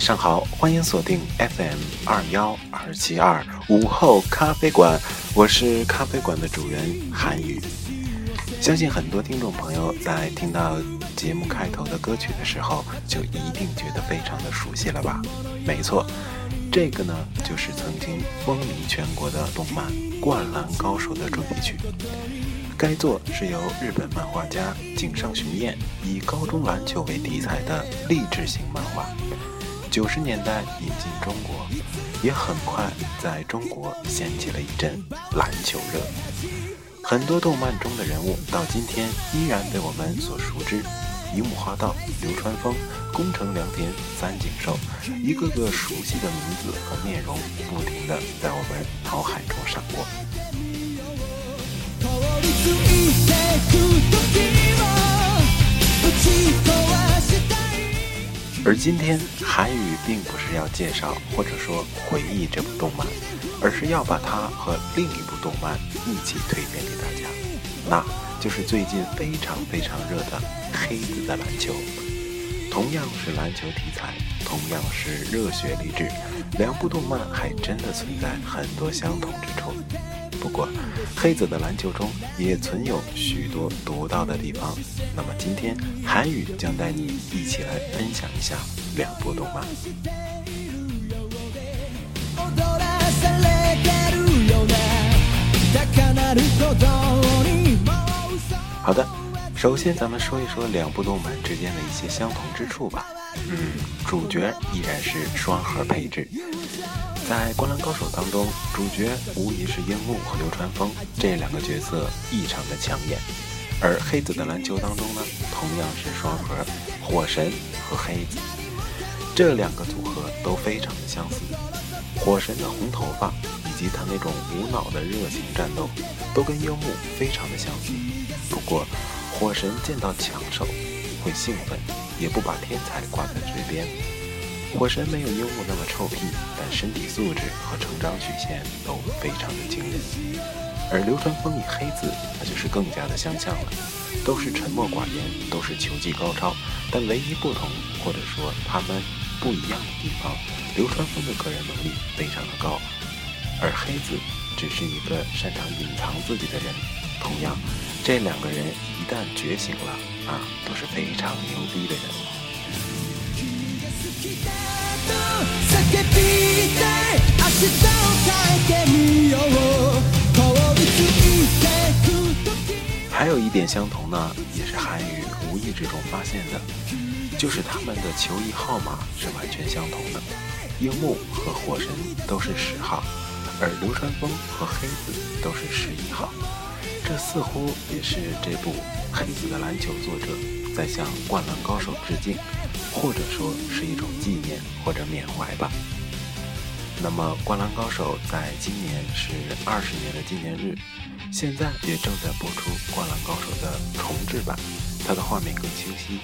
上好，欢迎锁定 FM 二幺二七二午后咖啡馆，我是咖啡馆的主人韩宇。相信很多听众朋友在听到节目开头的歌曲的时候，就一定觉得非常的熟悉了吧？没错，这个呢就是曾经风靡全国的动漫《灌篮高手》的主题曲。该作是由日本漫画家井上雄彦以高中篮球为题材的励志型漫画，九十年代引进中国，也很快在中国掀起了一阵篮球热。很多动漫中的人物到今天依然被我们所熟知，樱木花道、流川枫、宫城良田、三井寿，一个个熟悉的名字和面容不停地在我们脑海中闪过。而今天，韩语并不是要介绍或者说回忆这部动漫，而是要把它和另一部动漫一起推荐给大家，那就是最近非常非常热的《黑子的篮球》。同样是篮球题材，同样是热血励志，两部动漫还真的存在很多相同之处。不过，黑子的篮球中也存有许多独到的地方。那么今天，韩宇将带你一起来分享一下两部动漫。好的，首先咱们说一说两部动漫之间的一些相同之处吧。嗯，主角依然是双核配置。在《灌篮高手》当中，主角无疑是樱木和流川枫这两个角色异常的抢眼，而黑子的篮球当中呢，同样是双核，火神和黑子这两个组合都非常的相似。火神的红头发以及他那种无脑的热情战斗，都跟樱木非常的相似。不过，火神见到强手会兴奋，也不把天才挂在嘴边。火神没有樱木那么臭屁，但身体素质和成长曲线都非常的惊人。而流川枫与黑子，那就是更加的相像了，都是沉默寡言，都是球技高超。但唯一不同，或者说他们不一样的地方，流川枫的个人能力非常的高，而黑子只是一个擅长隐藏自己的人。同样，这两个人一旦觉醒了，啊，都是非常牛逼的人。还有一点相同呢，也是韩语无意之中发现的，就是他们的球衣号码是完全相同的。樱木和火神都是十号，而流川枫和黑子都是十一号。这似乎也是这部黑子的篮球作者在向灌篮高手致敬。或者说是一种纪念或者缅怀吧。那么，《灌篮高手》在今年是二十年的纪念日，现在也正在播出《灌篮高手》的重制版，它的画面更清晰，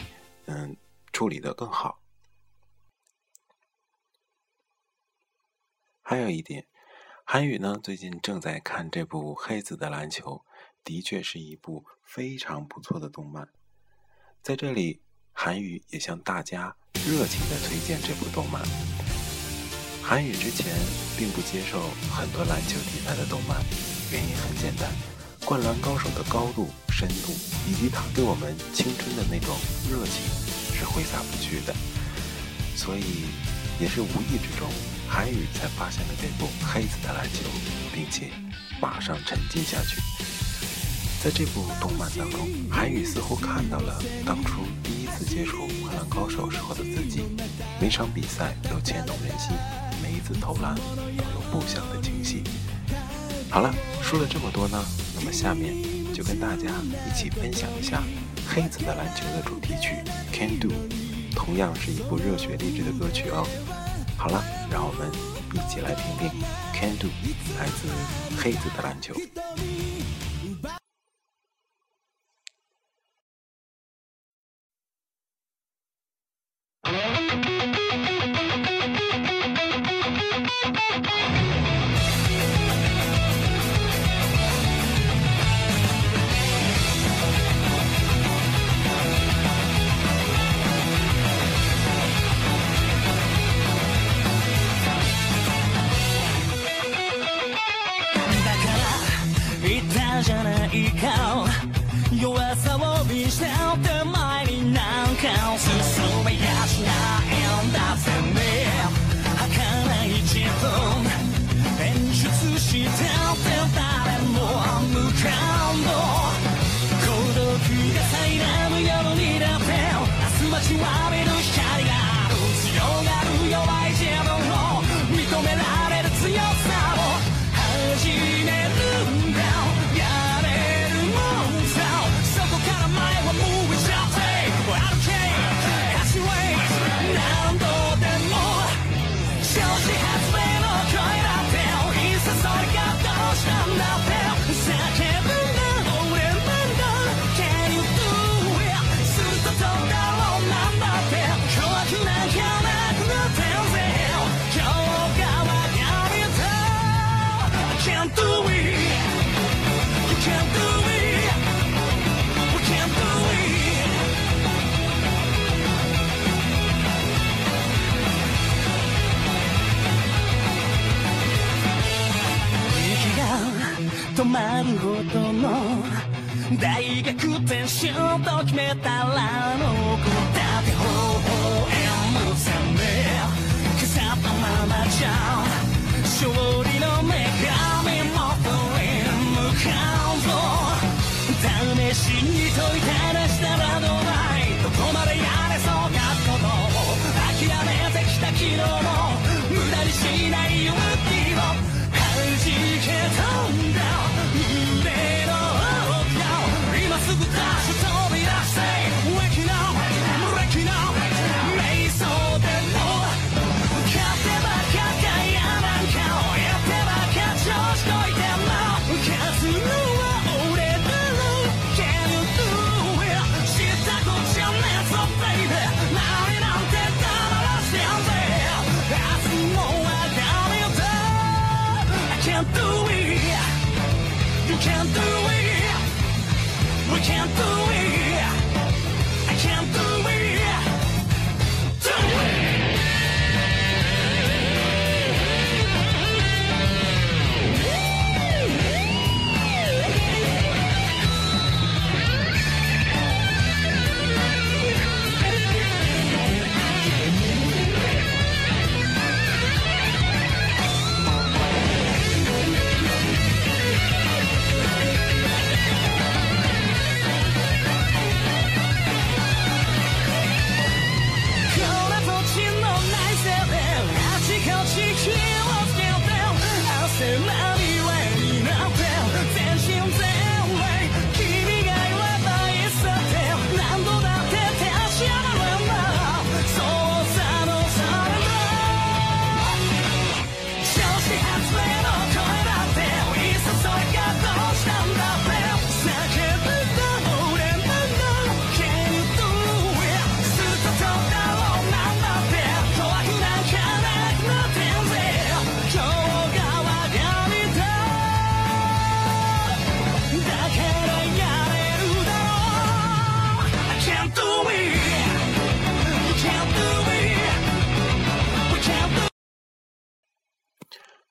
嗯，处理的更好。还有一点，韩宇呢最近正在看这部《黑子的篮球》，的确是一部非常不错的动漫，在这里。韩语也向大家热情地推荐这部动漫。韩语之前并不接受很多篮球题材的动漫，原因很简单，《灌篮高手》的高度、深度以及他给我们青春的那种热情是挥洒不去的。所以，也是无意之中，韩语才发现了这部《黑子的篮球》，并且马上沉浸下去。在这部动漫当中，韩宇似乎看到了当初第一次接触《灌篮高手》时候的自己，每场比赛都牵动人心，每一次投篮都有不小的惊喜。好了，说了这么多呢，那么下面就跟大家一起分享一下《黑子的篮球》的主题曲《Can Do》，同样是一部热血励志的歌曲哦。好了，让我们一起来听听《Can Do》，来自《黑子的篮球》。大学転しようと決めたら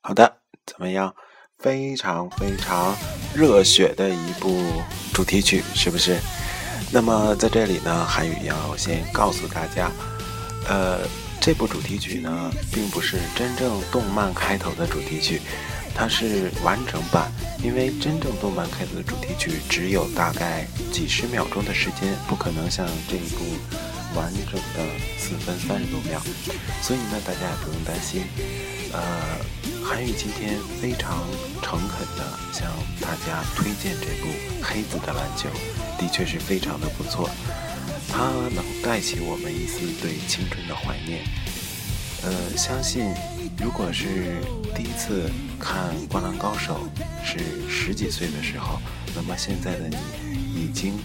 好的，怎么样？非常非常热血的一部主题曲，是不是？那么在这里呢，韩语要先告诉大家，呃，这部主题曲呢，并不是真正动漫开头的主题曲，它是完整版。因为真正动漫开头的主题曲只有大概几十秒钟的时间，不可能像这一部完整的四分三十多秒，所以呢，大家也不用担心。呃。韩语今天非常诚恳地向大家推荐这部《黑子的篮球》，的确是非常的不错。它能带起我们一丝对青春的怀念。呃，相信如果是第一次看《灌篮高手》是十几岁的时候，那么现在的你已经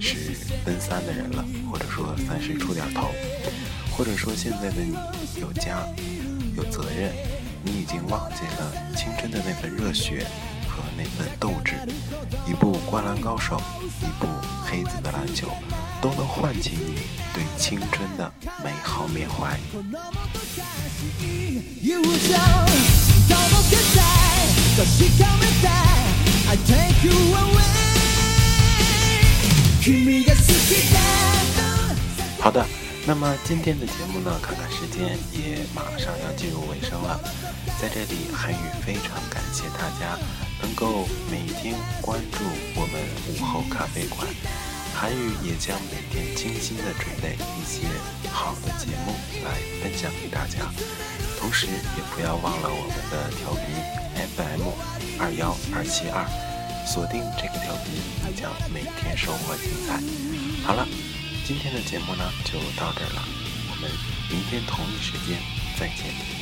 是奔三的人了，或者说三十出点头，或者说现在的你有家有责任。你已经忘记了青春的那份热血和那份斗志。一部《灌篮高手》，一部《黑子的篮球》，都能唤起你对青春的美好缅怀。好的。那么今天的节目呢，看看时间也马上要进入尾声了，在这里韩语非常感谢大家能够每天关注我们午后咖啡馆，韩语也将每天精心的准备一些好的节目来分享给大家，同时也不要忘了我们的调频 FM 二幺二七二，锁定这个调频，你将每天收获精彩。好了。今天的节目呢就到这儿了，我们明天同一时间再见。